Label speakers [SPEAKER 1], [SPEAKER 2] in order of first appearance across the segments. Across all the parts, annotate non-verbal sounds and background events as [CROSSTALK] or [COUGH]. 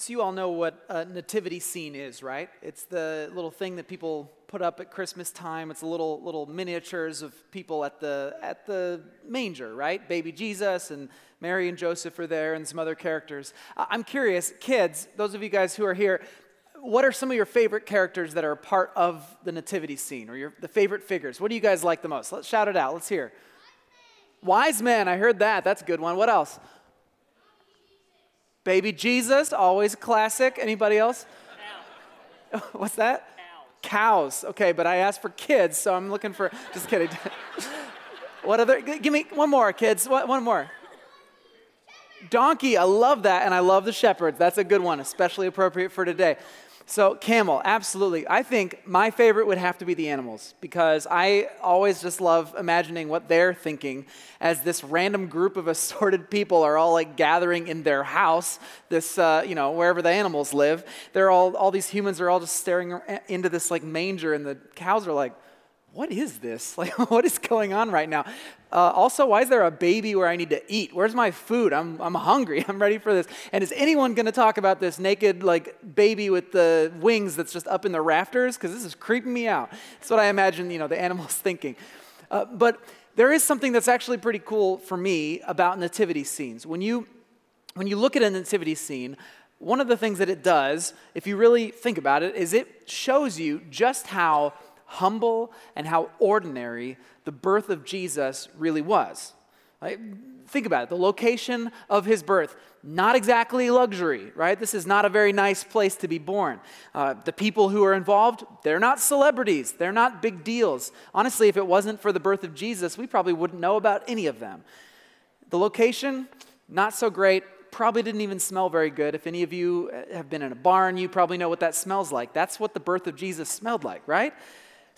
[SPEAKER 1] So, you all know what a nativity scene is, right? It's the little thing that people put up at Christmas time. It's little little miniatures of people at the at the manger, right? Baby Jesus and Mary and Joseph are there, and some other characters. I'm curious, kids, those of you guys who are here, what are some of your favorite characters that are part of the nativity scene, or your the favorite figures? What do you guys like the most? Let's shout it out. Let's hear. Wise men. I heard that. That's a good one. What else? Baby Jesus, always a classic. Anybody else? Cows. [LAUGHS] What's that? Cows. Cows. Okay, but I asked for kids, so I'm looking for. Just kidding. [LAUGHS] what other? Give me one more, kids. One more. Donkey. I love that, and I love the shepherds. That's a good one, especially appropriate for today. So, camel, absolutely. I think my favorite would have to be the animals because I always just love imagining what they're thinking as this random group of [LAUGHS] assorted people are all like gathering in their house, this, uh, you know, wherever the animals live. They're all, all these humans are all just staring into this like manger, and the cows are like, what is this? [LAUGHS] Like, what is going on right now? Uh, also, why is there a baby where I need to eat? Where's my food? I'm, I'm hungry. [LAUGHS] I'm ready for this. And is anyone going to talk about this naked, like, baby with the wings that's just up in the rafters? Because this is creeping me out. That's what I imagine, you know, the [LAUGHS] animals thinking. Uh, but there is something that's actually pretty cool for me about nativity scenes. When you, when you look at a nativity scene, one of the things that it does, if you really think about it, is it shows you just how humble and how ordinary the birth of Jesus really was. Like, think about it the location of his birth, not exactly luxury, right? This is not a very nice place to be born. Uh, the people who are involved, they're not celebrities, they're not big deals. Honestly, if it wasn't for the birth of Jesus, we probably wouldn't know about any of them. The location, not so great. Probably didn't even smell very good. If any of you have been in a barn, you probably know what that smells like. That's what the birth of Jesus smelled like, right?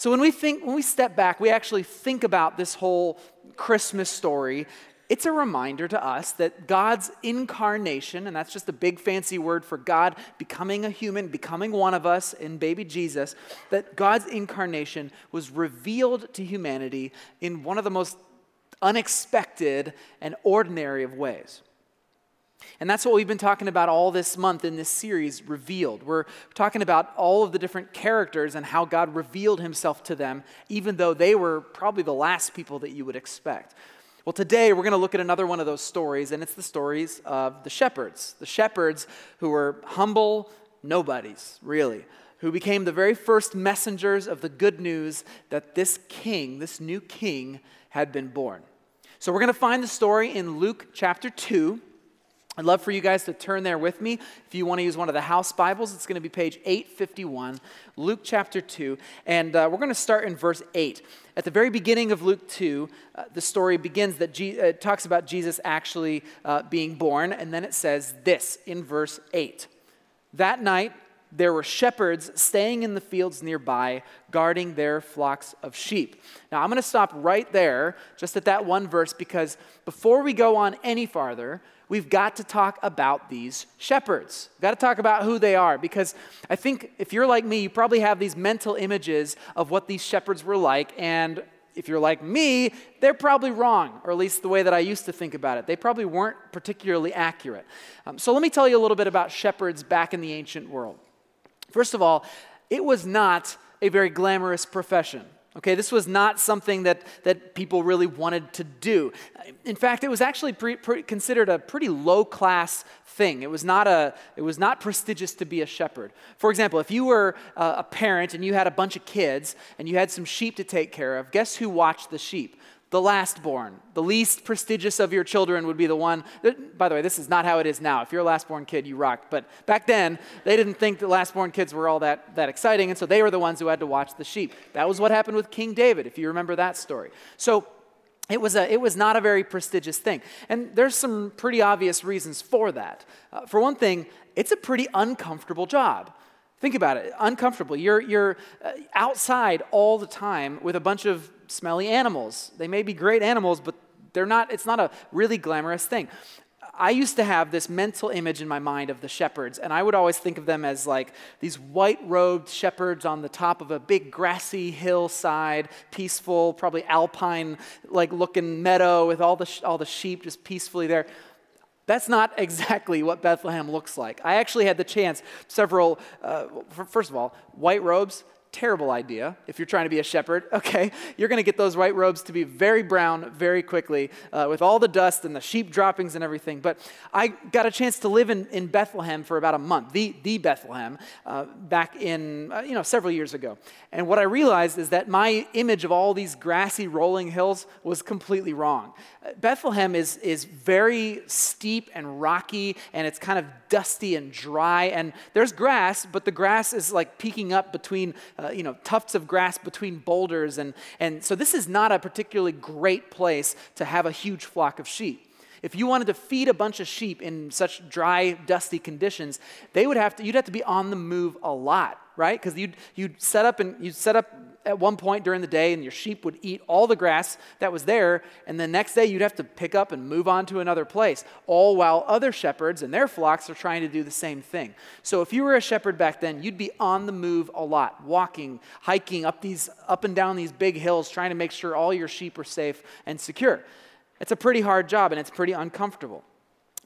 [SPEAKER 1] So when we think, when we step back, we actually think about this whole Christmas story. It's a reminder to us that God's incarnation, and that's just a big fancy word for God becoming a human, becoming one of us in baby Jesus, that God's incarnation was revealed to humanity in one of the most unexpected and ordinary of ways. And that's what we've been talking about all this month in this series, Revealed. We're talking about all of the different characters and how God revealed himself to them, even though they were probably the last people that you would expect. Well, today we're going to look at another one of those stories, and it's the stories of the shepherds. The shepherds who were humble nobodies, really, who became the very first messengers of the good news that this king, this new king, had been born. So we're going to find the story in Luke chapter 2. I'd love for you guys to turn there with me. If you want to use one of the house Bibles, it's going to be page 851, Luke chapter 2. And uh, we're going to start in verse 8. At the very beginning of Luke 2, uh, the story begins that Je- uh, it talks about Jesus actually uh, being born. And then it says this in verse 8 That night, there were shepherds staying in the fields nearby, guarding their flocks of sheep. Now, I'm going to stop right there, just at that one verse, because before we go on any farther, we've got to talk about these shepherds. We've got to talk about who they are because I think if you're like me, you probably have these mental images of what these shepherds were like. And if you're like me, they're probably wrong, or at least the way that I used to think about it. They probably weren't particularly accurate. Um, so let me tell you a little bit about shepherds back in the ancient world. First of all, it was not a very glamorous profession. Okay, this was not something that, that people really wanted to do. In fact, it was actually pre, pre, considered a pretty low class thing. It was, not a, it was not prestigious to be a shepherd. For example, if you were a parent and you had a bunch of kids and you had some sheep to take care of, guess who watched the sheep? The last born, the least prestigious of your children would be the one. That, by the way, this is not how it is now. If you're a last born kid, you rocked. But back then, they didn't think that lastborn kids were all that, that exciting, and so they were the ones who had to watch the sheep. That was what happened with King David, if you remember that story. So it was, a, it was not a very prestigious thing. And there's some pretty obvious reasons for that. Uh, for one thing, it's a pretty uncomfortable job. Think about it uncomfortable. You're, you're uh, outside all the time with a bunch of smelly animals. They may be great animals, but they're not, it's not a really glamorous thing. I used to have this mental image in my mind of the shepherds, and I would always think of them as like these white robed shepherds on the top of a big grassy hillside, peaceful, probably alpine like looking meadow with all the, all the sheep just peacefully there. That's not exactly what Bethlehem looks like. I actually had the chance, several, uh, first of all, white robes, terrible idea if you're trying to be a shepherd. [LAUGHS] Okay, you're going to get those white robes to be very brown very quickly uh, with all the dust and the sheep droppings and everything. But I got a chance to live in, in Bethlehem for about a month, the, the Bethlehem, uh, back in, uh, you know, several years ago. And what I realized is that my image of all these grassy rolling hills was completely wrong. Bethlehem is, is very steep and rocky, and it's kind of dusty and dry. And there's grass, but the grass is like peeking up between, uh, you know, tufts of grass between boulders. And, and so this is not a particularly great place to have a huge flock of sheep. If you wanted to feed a bunch of sheep in such dry, dusty conditions, they would have to, you'd have to be on the move a lot, right? Because you'd, you'd set up and you'd set up at one point during the day and your sheep would eat all the grass that was there, and the next day you'd have to pick up and move on to another place, all while other shepherds and their flocks are trying to do the same thing. So if you were a shepherd back then, you'd be on the move a lot, walking, hiking up these up and down these big hills trying to make sure all your sheep are safe and secure. It's a pretty hard job and it's pretty uncomfortable.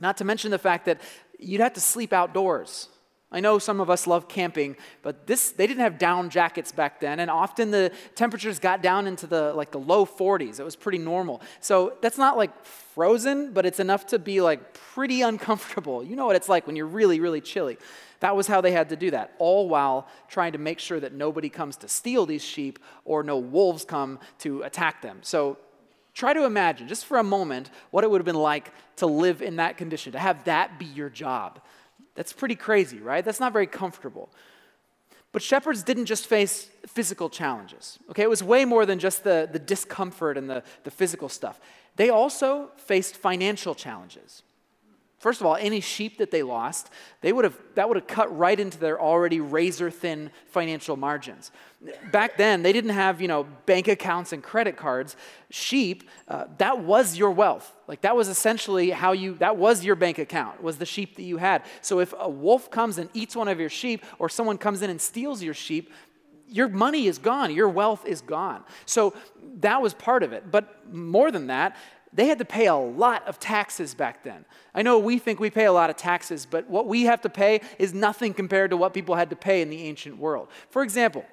[SPEAKER 1] Not to mention the fact that you'd have to sleep outdoors. I know some of us love camping, but this they didn't have down jackets back then, and often the temperatures got down into the like the low 40s. It was pretty normal. So that's not like frozen, but it's enough to be like pretty uncomfortable. You know what it's like when you're really, really chilly. That was how they had to do that, all while trying to make sure that nobody comes to steal these sheep or no wolves come to attack them. So try to imagine, just for a moment, what it would have been like to live in that condition, to have that be your job. That's pretty crazy, right? That's not very comfortable. But shepherds didn't just face physical challenges, okay? It was way more than just the, the discomfort and the, the physical stuff. They also faced financial challenges. First of all, any sheep that they lost, they would have, that would have cut right into their already razor thin financial margins. Back then, they didn't have, you know, bank accounts and credit cards. Sheep, uh, that was your wealth. Like that was essentially how you, that was your bank account, was the sheep that you had. So if a wolf comes and eats one of your sheep or someone comes in and steals your sheep, your money is gone, your wealth is gone. So that was part of it. But more than that, they had to pay a lot of taxes back then. I know we think we pay a lot of taxes, but what we have to pay is nothing compared to what people had to pay in the ancient world. For example,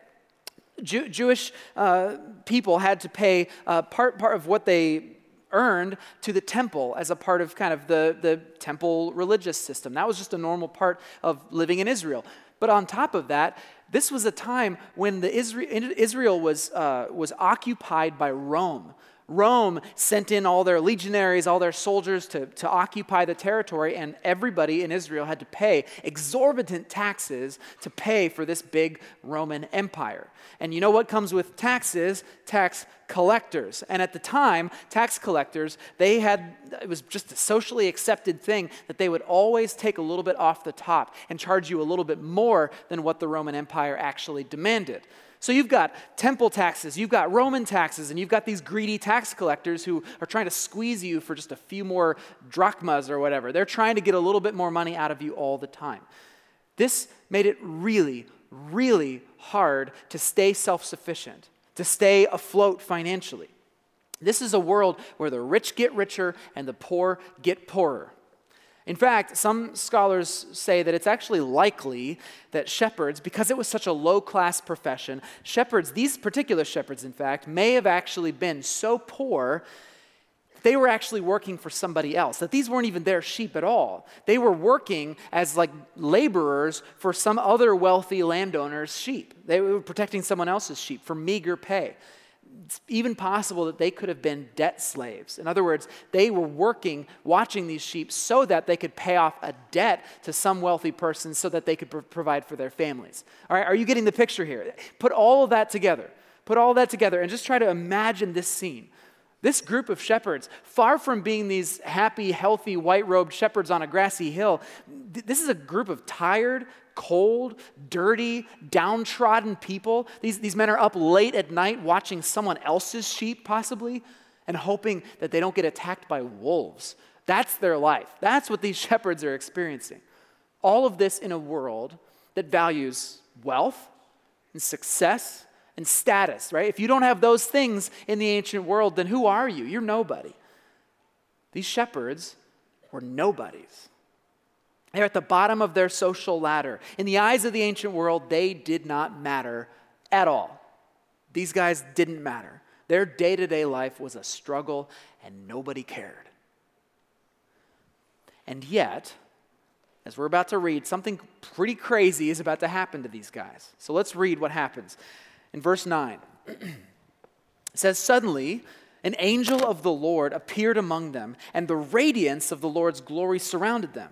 [SPEAKER 1] Jew- Jewish uh, people had to pay uh, part, part of what they earned to the temple as a part of kind of the, the temple religious system. That was just a normal part of living in Israel. But on top of that, this was a time when the Israel, Israel was, uh, was occupied by Rome. Rome sent in all their legionaries, all their soldiers to, to occupy the territory, and everybody in Israel had to pay exorbitant taxes to pay for this big Roman Empire. And you know what comes with taxes? Tax collectors. And at the time, tax collectors, they had, it was just a socially accepted thing that they would always take a little bit off the top and charge you a little bit more than what the Roman Empire actually demanded. So you've got temple taxes, you've got Roman taxes, and you've got these greedy tax collectors who are trying to squeeze you for just a few more drachmas or whatever. They're trying to get a little bit more money out of you all the time. This made it really, really hard to stay self sufficient, to stay afloat financially. This is a world where the rich get richer and the poor get poorer. In fact, some scholars say that it's actually likely that shepherds, because it was such a low class profession, shepherds, these particular shepherds, in fact, may have actually been so poor they were actually working for somebody else that these weren't even their sheep at all. They were working as like laborers for some other wealthy landowner's sheep. They were protecting someone else's sheep for meager pay it's even possible that they could have been debt slaves. In other words, they were working, watching these sheep so that they could pay off a debt to some wealthy person so that they could pr- provide for their families. All right, are you getting the picture here? Put all of that together. Put all that together and just try to imagine this scene. This group of shepherds, far from being these happy, healthy, white robed shepherds on a grassy hill, th- this is a group of tired, cold, dirty, downtrodden people. These, these men are up late at night watching someone else's sheep, possibly, and hoping that they don't get attacked by wolves. That's their life. That's what these [LAUGHS] shepherds are experiencing. All of this in a world that values wealth and success and status, right? If you don't have those things in the ancient world, then who are you? You're nobody. These shepherds were nobodies. They're at the bottom of their social ladder. In the eyes of the ancient world, they did not matter at all. These guys didn't matter. Their day to day life was a struggle, and nobody cared. And yet, as we're about to read, something pretty crazy is about to happen to these guys. So let's read what happens. In verse 9, [CLEARS THROAT] it says, Suddenly, an angel of the Lord appeared among them, and the radiance of the Lord's glory surrounded them.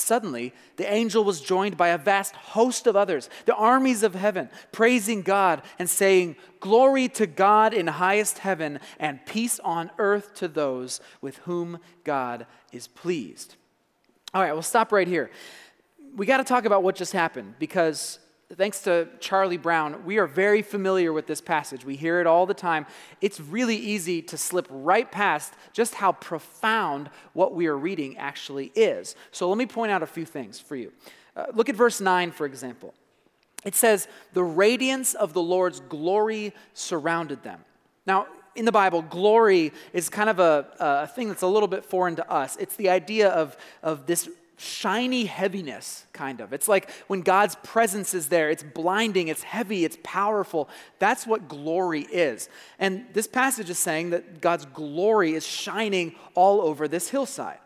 [SPEAKER 1] Suddenly, the angel was joined by a vast host of others, the armies of heaven, praising God and saying, Glory to God in highest heaven, and peace on earth to those with whom God is pleased. All right, we'll stop right here. We got to talk about what just happened because thanks to Charlie Brown, we are very familiar with this passage. We hear it all the time. It's really easy to slip right past just how profound what we are reading actually is. So let me point out a few things for you. Uh, look at verse 9, for example. It says, The radiance of the Lord's glory surrounded them. Now, in the Bible, glory is kind of a, a thing that's a little bit foreign to us. It's the idea of, of this shiny heaviness, kind of. It's like when God's presence is there, it's blinding, it's heavy, it's powerful. That's what glory is. And this passage is saying that God's glory is shining all over this hillside.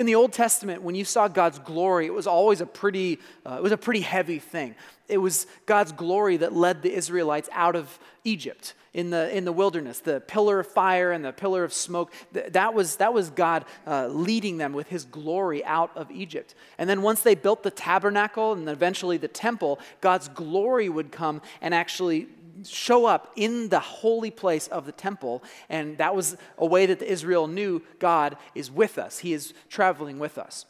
[SPEAKER 1] In the Old Testament, when you saw God's glory, it was always a pretty, uh, it was a pretty heavy thing. It was God's glory that led the Israelites out of Egypt in the, in the wilderness, the pillar of fire and the pillar of smoke. that, was, that was God uh, leading them with his glory out of Egypt. And then once they built the tabernacle and eventually the temple, God's glory would come and actually show up in the holy place of the temple. And that was a way that Israel knew God is with us, He is traveling with us.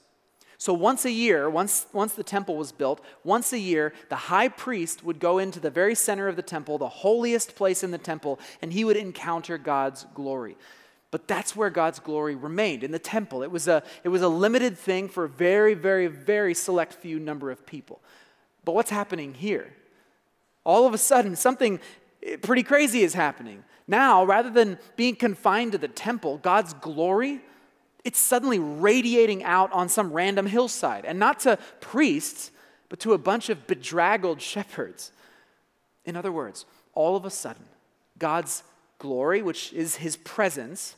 [SPEAKER 1] So once a year, once, once the temple was built, once a year, the high priest would go into the very center of the temple, the holiest place in the temple, and he would encounter God's glory. But that's where God's glory remained, in the temple. It was a, it was a limited thing for a very, very, very select few number of people. But what's happening here? All of a sudden, something pretty crazy is happening. Now, rather than being confined to the temple, God's glory it's suddenly radiating out on some random hillside, and not to priests, but to a bunch of bedraggled [LAUGHS] shepherds. In other words, all of a sudden, God's glory, which is his presence,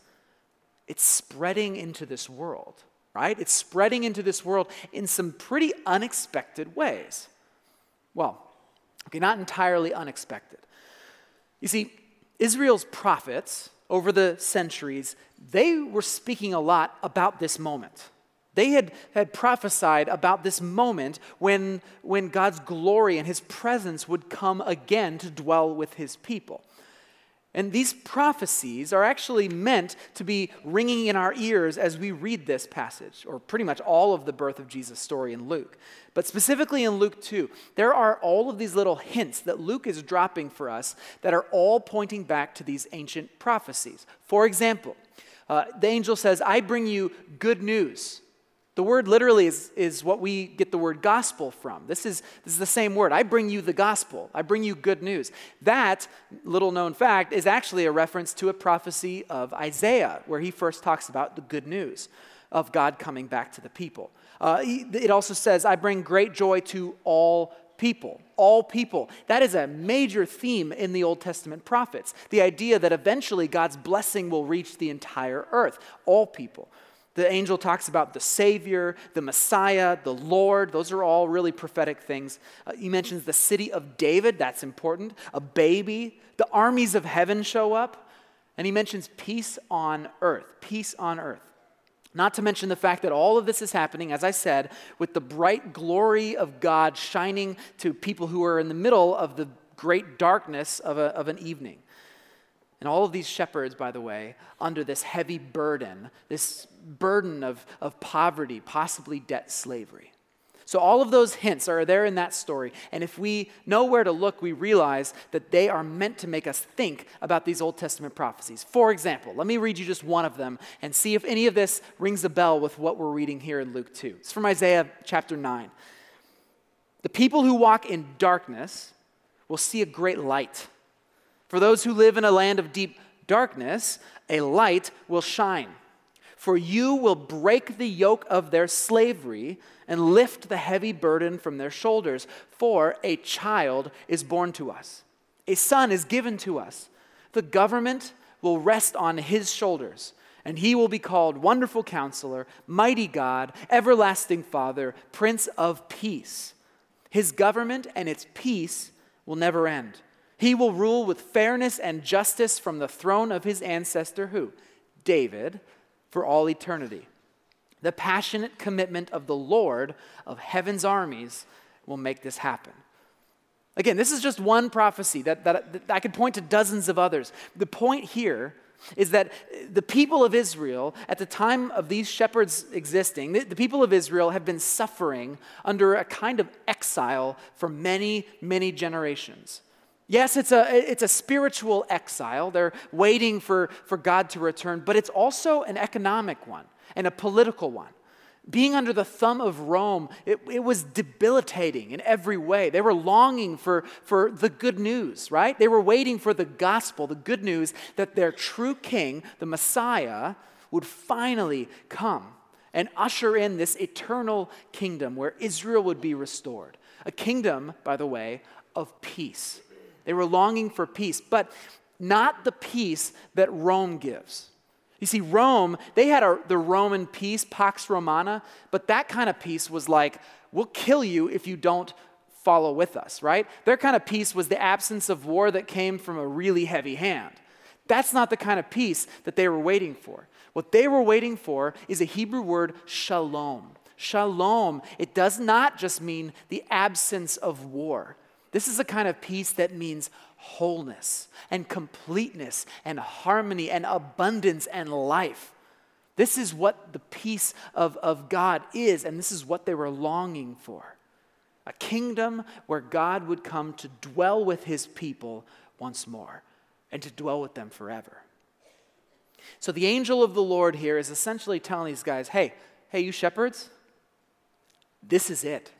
[SPEAKER 1] it's spreading into this world, right? It's spreading into this world in some pretty unexpected ways. Well, okay, not entirely unexpected. You see, Israel's prophets, over the centuries, they were speaking a lot about this moment. They had, had prophesied about this moment when, when God's glory and his presence would come again to dwell with his people. And these prophecies are actually meant to be ringing in our ears as we read this passage, or pretty much all of the birth of Jesus story in Luke. But specifically in Luke 2, there are all of these little hints that Luke is dropping for us that are all pointing back to these ancient prophecies. For example, uh, the angel says, I bring you good news. The word literally is, is what we get the word gospel from. This is, this is the same word. I bring you the gospel. I bring you good news. That, little known fact, is actually a reference to a prophecy of Isaiah, where he first talks about the good news of God coming back to the people. Uh, it also says, I bring great joy to all people. All people. That is a major theme in the Old Testament prophets. The idea that eventually God's blessing will reach the entire earth. All people. The angel talks about the Savior, the Messiah, the Lord. Those are all really prophetic things. Uh, he mentions the city of David, that's important. A baby. The armies of heaven show up. And he mentions peace on earth. Peace on earth. Not to mention the fact that all of this is happening, as I said, with the bright glory of God shining to people who are in the middle of the great darkness of, a, of an evening. And all of these shepherds, by the way, under this heavy burden, this burden of, of poverty, possibly debt slavery. So, all of those hints are there in that story. And if we know where to look, we realize that they are meant to make us think about these Old Testament prophecies. For example, let me read you just one of them and see if any of this rings a bell with what we're reading here in Luke 2. It's from Isaiah chapter 9. The people who walk in darkness will see a great light. For those who live in a land of deep darkness, a light will shine. For you will break the yoke of their slavery and lift the heavy burden from their shoulders. For a child is born to us, a son is given to us. The government will rest on his shoulders, and he will be called Wonderful Counselor, Mighty God, Everlasting Father, Prince of Peace. His government and its peace will never end. He will rule with fairness and justice from the throne of his ancestor, who? David for all eternity. The passionate commitment of the Lord of heaven's armies will make this happen. Again, this is just one prophecy that, that, that I could point to dozens of others. The point here is that the people of Israel, at the time of these shepherds existing, the, the, people of Israel have been suffering under a kind of exile for many, many generations. Yes, it's a, it's a spiritual exile. They're waiting for, for God to return, but it's also an economic one and a political one. Being under the thumb of Rome, it, it was debilitating in every way. They were longing for, for the good news, right? They were waiting for the gospel, the good news that their true king, the Messiah, would finally come and usher in this eternal kingdom where Israel would be restored. A kingdom, by the way, of peace they were longing for peace, but not the peace that Rome gives. You see, Rome, they had a, the Roman peace, Pax Romana, but that kind of peace was like, we'll kill you if you don't follow with us, right? Their kind of peace was the absence of war that came from a really heavy hand. That's not the kind of peace that they were waiting for. What they were waiting for is a Hebrew word, shalom. Shalom, it does not just mean the absence of war. This is a kind of peace that means wholeness and completeness and harmony and abundance and life. This is what the peace of, of God is, and this is what they were longing for a kingdom where God would come to dwell with his people once more and to dwell with them forever. So the angel of the Lord here is essentially telling these guys hey, hey, you shepherds, this is it.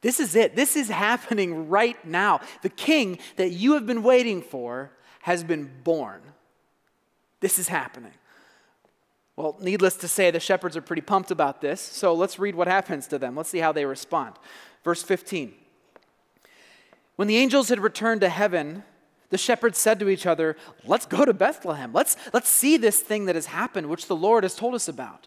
[SPEAKER 1] This is it. This is [LAUGHS] happening right now. The king that you have been waiting for has been born. This is happening. Well, needless to say, the shepherds are pretty pumped about this. So let's read what happens to them. Let's see how they respond. Verse 15. When the angels had returned to heaven, the shepherds said to each other, Let's go to Bethlehem. Let's, let's see this thing that has happened, which the Lord has told us about.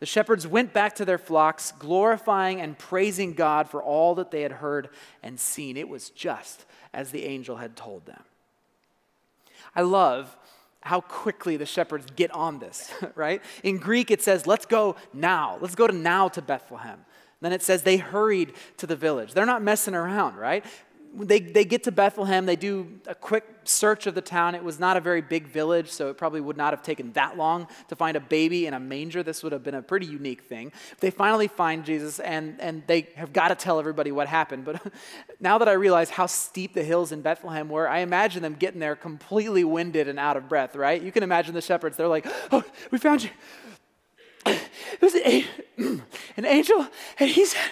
[SPEAKER 1] The shepherds went back to their flocks, glorifying and praising God for all that they had heard and seen. It was just as the angel had told them. I love how quickly the shepherds get on this, [LAUGHS] right? In Greek, it says, let's go now. Let's go to now to Bethlehem. Then it says they hurried to the village. They're not messing around, right? They, they get to Bethlehem, they do a quick search of the town. It was not a very big village, so it probably would not have taken that long to find a baby in a manger. This would have been a pretty unique thing. They finally find Jesus, and, and they have got to tell everybody what happened. But [LAUGHS] now that I realize how steep the hills in Bethlehem were, I imagine them getting there completely winded and out of breath, right? You can imagine the shepherds. They're like, oh, we found you. It was an, [CLEARS THROAT] an angel, and he said,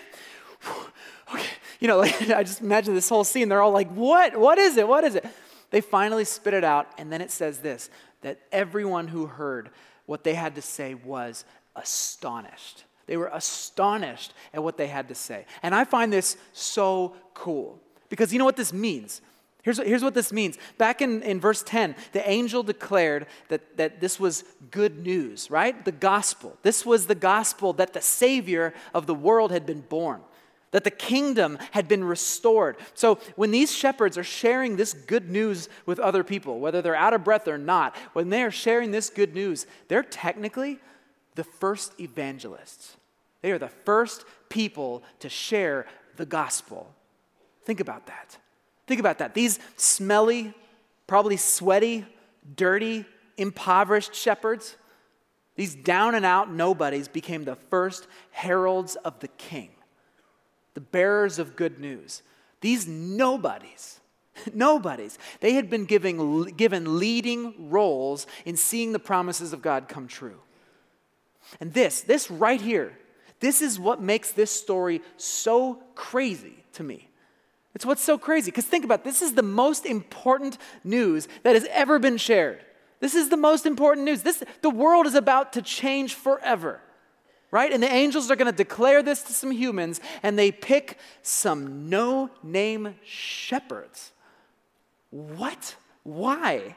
[SPEAKER 1] okay you know, [LAUGHS] like, I just imagine this whole scene. They're all like, what? What is it? What is it? They finally spit it out, and then it says this that everyone who heard what they had to say was astonished. They were astonished at what they had to say. And I find this so cool because you know what this means? Here's, here's what this means. Back in, in verse 10, the angel declared that, that this was good news, right? The gospel. This was the gospel that the Savior of the world had been born. That the kingdom had been restored. So when these shepherds are sharing this good news with other people, whether they're out of breath or not, when they are sharing this good news, they're technically the first evangelists. They are the first people to share the gospel. Think about that. Think about that. These smelly, probably sweaty, dirty, impoverished shepherds, these down and out nobodies became the first heralds of the king the bearers of good news. These nobodies, [LAUGHS] nobodies, they had been giving, given leading roles in seeing the promises of God come true. And this, this right here, this is what makes this story so crazy to me. It's what's so crazy. Because think about it, this is the most important news that has ever been shared. This is the most important news. This, the world is about to change forever right? And the angels are going to declare this to some humans, and they pick some no name shepherds. What? Why?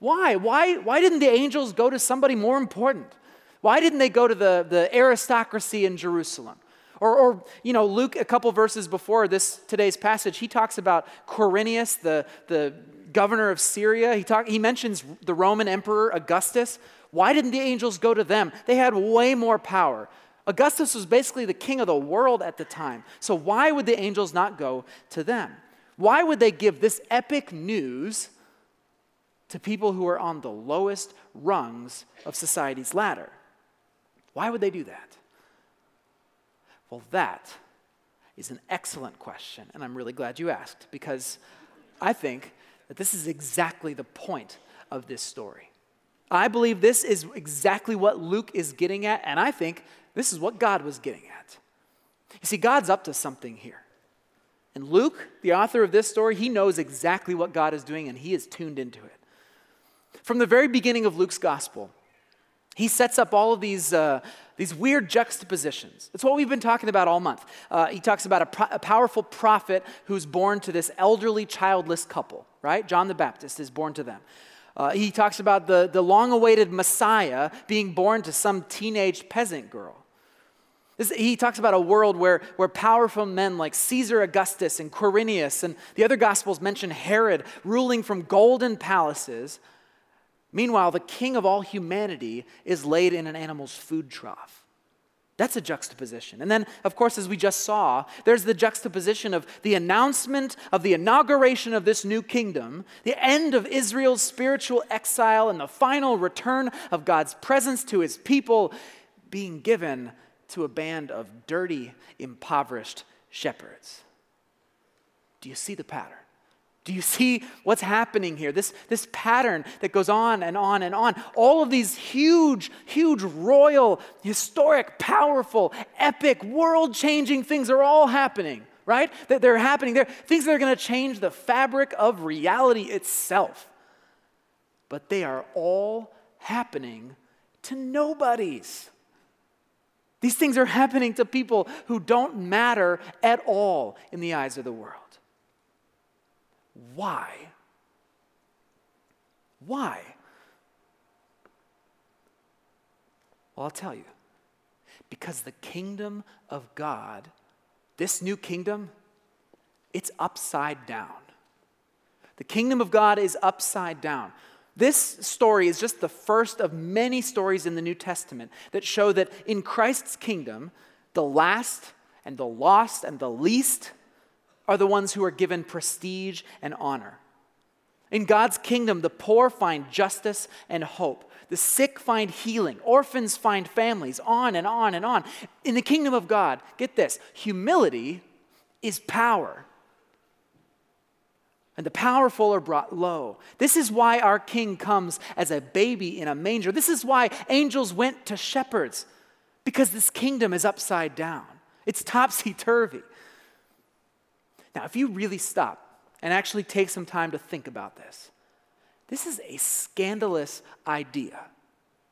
[SPEAKER 1] Why? Why? Why didn't the angels go to somebody more important? Why didn't they go to the, the aristocracy in Jerusalem? Or, or, you know, Luke, a couple verses before this today's passage, he talks about Quirinius, the, the governor of Syria. He, talk, he mentions the Roman emperor Augustus. Why didn't the angels go to them? They had way more power. Augustus was basically the king of the world at the time. So why would the angels not go to them? Why would they give this epic news to people who are on the lowest rungs of society's ladder? Why would they do that? Well, that is an excellent question, and I'm really glad you asked because I think that this is exactly the point of this story. I believe this is exactly what Luke is getting at, and I think this is what God was getting at. You see, God's up to something here. And Luke, the author of this story, he knows exactly what God is doing and he is tuned into it. From the very beginning of Luke's gospel, he sets up all of these, uh, these weird juxtapositions. It's what we've been talking about all month. Uh, he talks about a, pro- a powerful prophet who's born to this elderly, childless couple, right? John the Baptist is born to them. Uh, he talks about the, the long awaited Messiah being born to some teenage peasant girl. This, he talks about a world where, where powerful men like Caesar Augustus and Quirinius and the other Gospels mention Herod ruling from golden palaces. Meanwhile, the king of all humanity is laid in an animal's food trough. That's a juxtaposition. And then, of course, as we just saw, there's the juxtaposition of the announcement of the inauguration of this new kingdom, the end of Israel's spiritual exile, and the final return of God's presence to his people being given to a band of dirty, impoverished shepherds. Do you see the pattern? Do you see what's happening here? This, this pattern that goes on and on and on. All of these huge, huge, royal, historic, powerful, epic, world changing things are all happening, right? That they're happening. They're things that are going to change the fabric of reality itself. But they are all happening to nobodies. These things are happening to people who don't matter at all in the eyes of the world. Why? Why? Well, I'll tell you. Because the kingdom of God, this new kingdom, it's upside down. The kingdom of God is upside down. This story is just the first of many stories in the New Testament that show that in Christ's kingdom, the last and the lost and the least are the ones who are given prestige and honor. In God's kingdom, the poor find justice and hope. The sick find healing. Orphans find families, on and on and on. In the kingdom of God, get this humility is power. And the powerful are brought low. This is why our king comes as a baby in a manger. This is why angels went to shepherds, because this kingdom is upside down, it's topsy turvy. Now, if you really stop and actually take some time to think about this, this is a scandalous idea.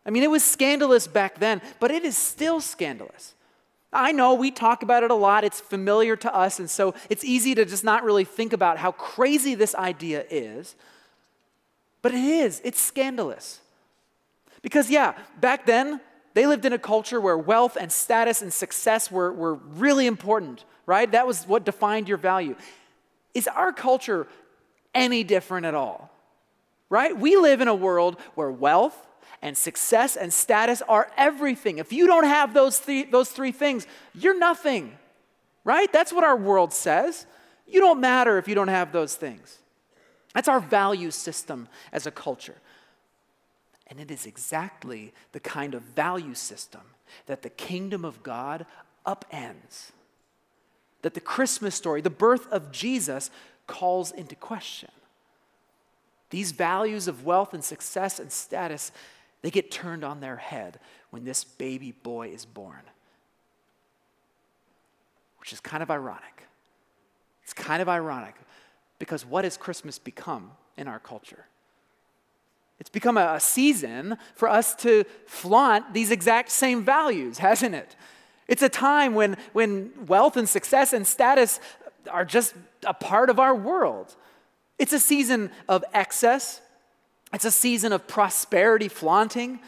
[SPEAKER 1] I mean, it was scandalous back then, but it is still scandalous. I know we talk about it a lot, it's familiar to us, and so it's easy to just not really think about how crazy this idea is. But it is, it's scandalous. Because, yeah, back then, they lived in a culture where wealth and status and success were, were really important right? That was what defined your value. Is our culture any different at all? Right? We live in a world where wealth and success and status are everything. If you don't have those three, those three things, you're nothing. Right? That's what our world says. You don't matter if you don't have those things. That's our value system as a culture. And it is exactly the kind of value system that the kingdom of God upends, that the Christmas story, the birth of Jesus, calls into question. These values of wealth and success and status, they get turned on their head when this baby boy is born, which is kind of ironic. It's kind of ironic because what has Christmas become in our culture? It's become a season for us to flaunt these exact same values, hasn't it? It's a time when, when wealth and success and status are just a part of our world. It's a season of excess, it's a season of prosperity flaunting,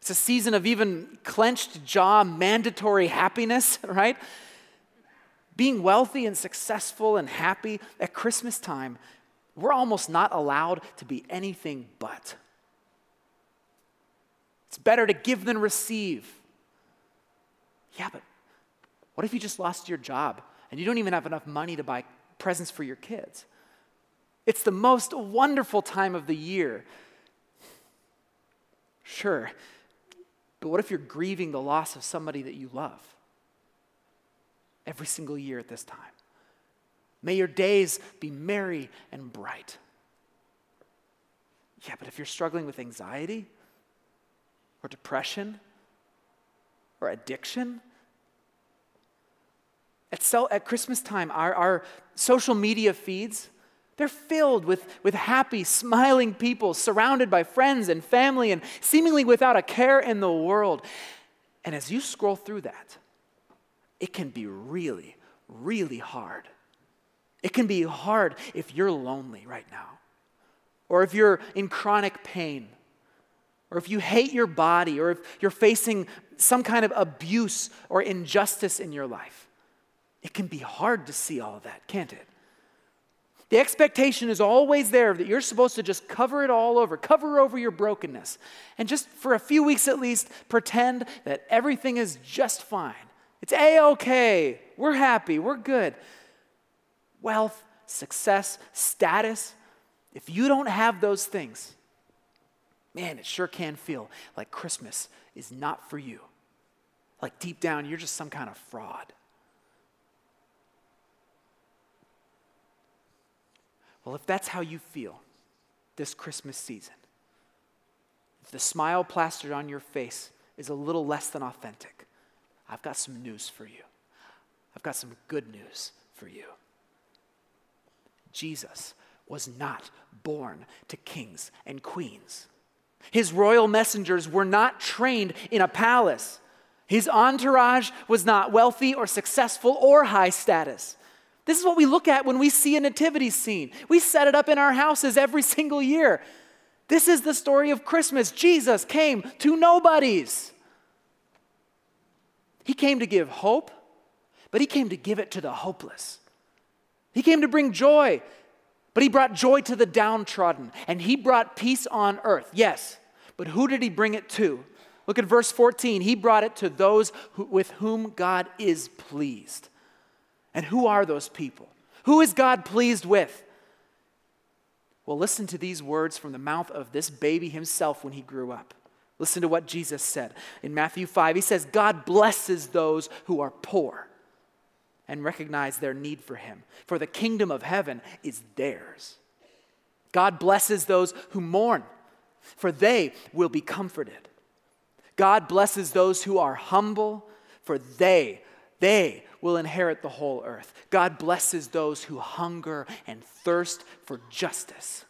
[SPEAKER 1] it's a season of even clenched jaw, mandatory happiness, [LAUGHS] right? being wealthy and successful and happy at Christmas time, we're almost not allowed to be anything but. It's better to give than receive. Yeah, but what if you just lost your job and you don't even have enough money to buy presents for your kids? It's the most wonderful time of the year. Sure, but what if you're grieving the loss of somebody that you love? every single year at this time. May your days be merry and bright. Yeah, but if you're struggling with anxiety or depression or addiction, at, so, at Christmas time, our, our social media feeds, they're filled with, with happy, smiling people surrounded by friends and family and seemingly without a care in the world. And as you scroll through that, it can be really, really hard. It can be hard if you're lonely right now, or if you're in chronic pain, or if you hate your body, or if you're facing some kind of abuse or injustice in your life. It can be hard to see all of that, can't it? The expectation is always there that you're supposed to just cover it all over, cover over your brokenness, and just for a few weeks at least pretend that everything is just fine. It's A OK. We're happy. We're good. Wealth, success, status. If you don't have those things, man, it sure can feel like Christmas is not for you. Like deep down, you're just some kind of fraud. Well, if that's how you feel this Christmas season, if the smile plastered on your face is a little less than authentic, I've got some news for you. I've got some good news for you. Jesus was not born to kings and queens. His royal messengers were not trained in a palace. His entourage was not wealthy or successful or high status. This is what we look at when we see a nativity scene. We set it up in our houses every [LAUGHS] single year. This is the story of Christmas. Jesus came to nobodies. He came to give hope, but he came to give it to the hopeless. He came to bring joy, but he brought joy to the downtrodden, and he brought peace on earth. Yes, but who did he bring it to? Look at verse 14. He brought it to those who, with whom God is pleased. And who are those people? Who is God pleased with? Well, listen to these words from the mouth of this baby himself when he grew up. Listen to what Jesus said in Matthew 5. He says, God blesses those who are poor and recognize their need for Him, for the kingdom of heaven is theirs. God blesses those who mourn, for they will be comforted. God blesses those who are humble, for they, they will inherit the whole earth. God blesses those who hunger and thirst for justice,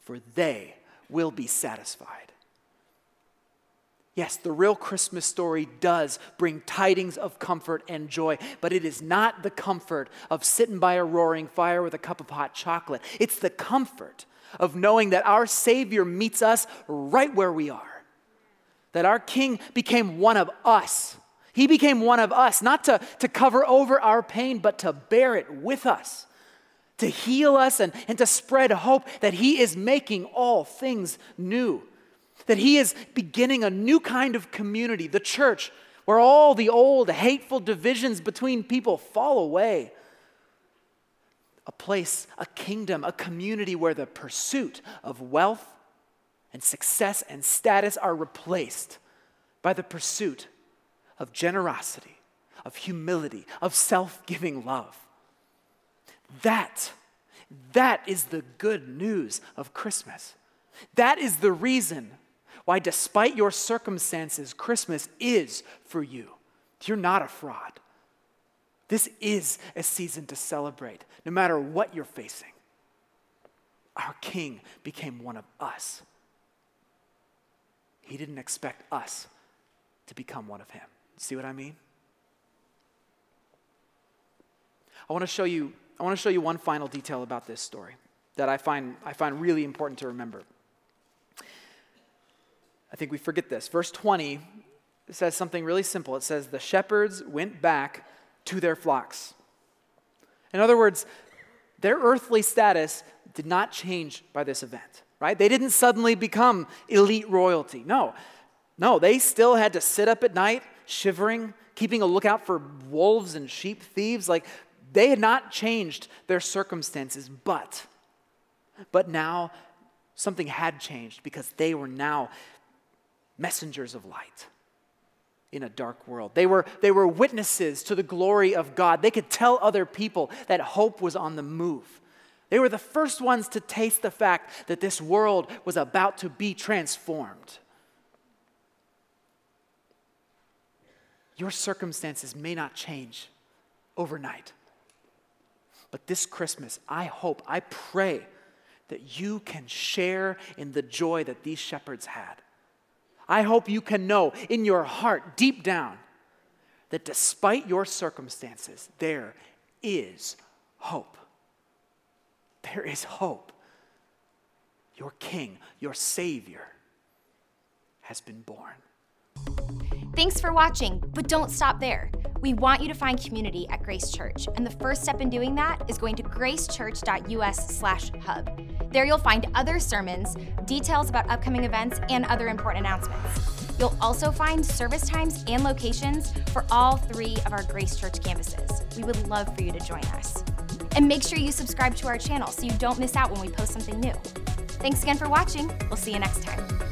[SPEAKER 1] for they will be satisfied. Yes, the real Christmas story does bring tidings of comfort and joy, but it is not the comfort of sitting by a roaring fire with a cup of hot chocolate. It's the comfort of knowing that our Savior meets us right where we are, that our King became one of us. He became one of us, not to, to cover over our pain, but to bear it with us, to heal us and, and to spread hope that He is making all things new, that He is beginning a new kind of community, the church, where all the old hateful divisions between people fall away. A place, a kingdom, a community where the pursuit of wealth and success and status are replaced by the pursuit of generosity, of humility, of self giving love. That, that is the good news of Christmas. That is the reason why, despite your circumstances, Christmas is for you. You're not a fraud. This is a season to celebrate, no matter what you're facing. Our King became one of us. He didn't expect us to become one of Him. See what I mean? I want to show you, I want to show you one final detail about this story that I find, I find really important to remember. I think we forget this. Verse 20 says something really simple. It says, The shepherds went back to their flocks. In other words, their earthly status did not change by this event, right? They didn't suddenly become elite royalty. No, no, they still had to sit up at night shivering, keeping a lookout for wolves and sheep thieves. Like they had not changed their circumstances, but, but now something had changed because they were now messengers of light in a dark world. They were, they were witnesses to the glory of God. They could tell other people that hope was on the move. They were the first ones to taste the fact that this world was about to be transformed. Your circumstances may not change overnight. But this Christmas, I hope, I pray that you can share in the joy that these shepherds had. I hope you can know in your heart, deep down, that despite your circumstances, there is hope. There is hope. Your King, your Savior, has been born.
[SPEAKER 2] Thanks for watching, but don't stop there. We want you to find community at Grace Church, and the first step in doing that is going to gracechurch.us/hub. There you'll find other sermons, details about upcoming events, and other important announcements. You'll also find service times and locations for all three of our Grace Church campuses. We would love for you to join us. And make sure you subscribe to our channel so you don't miss out when we post something new. Thanks again for watching. We'll see you next time.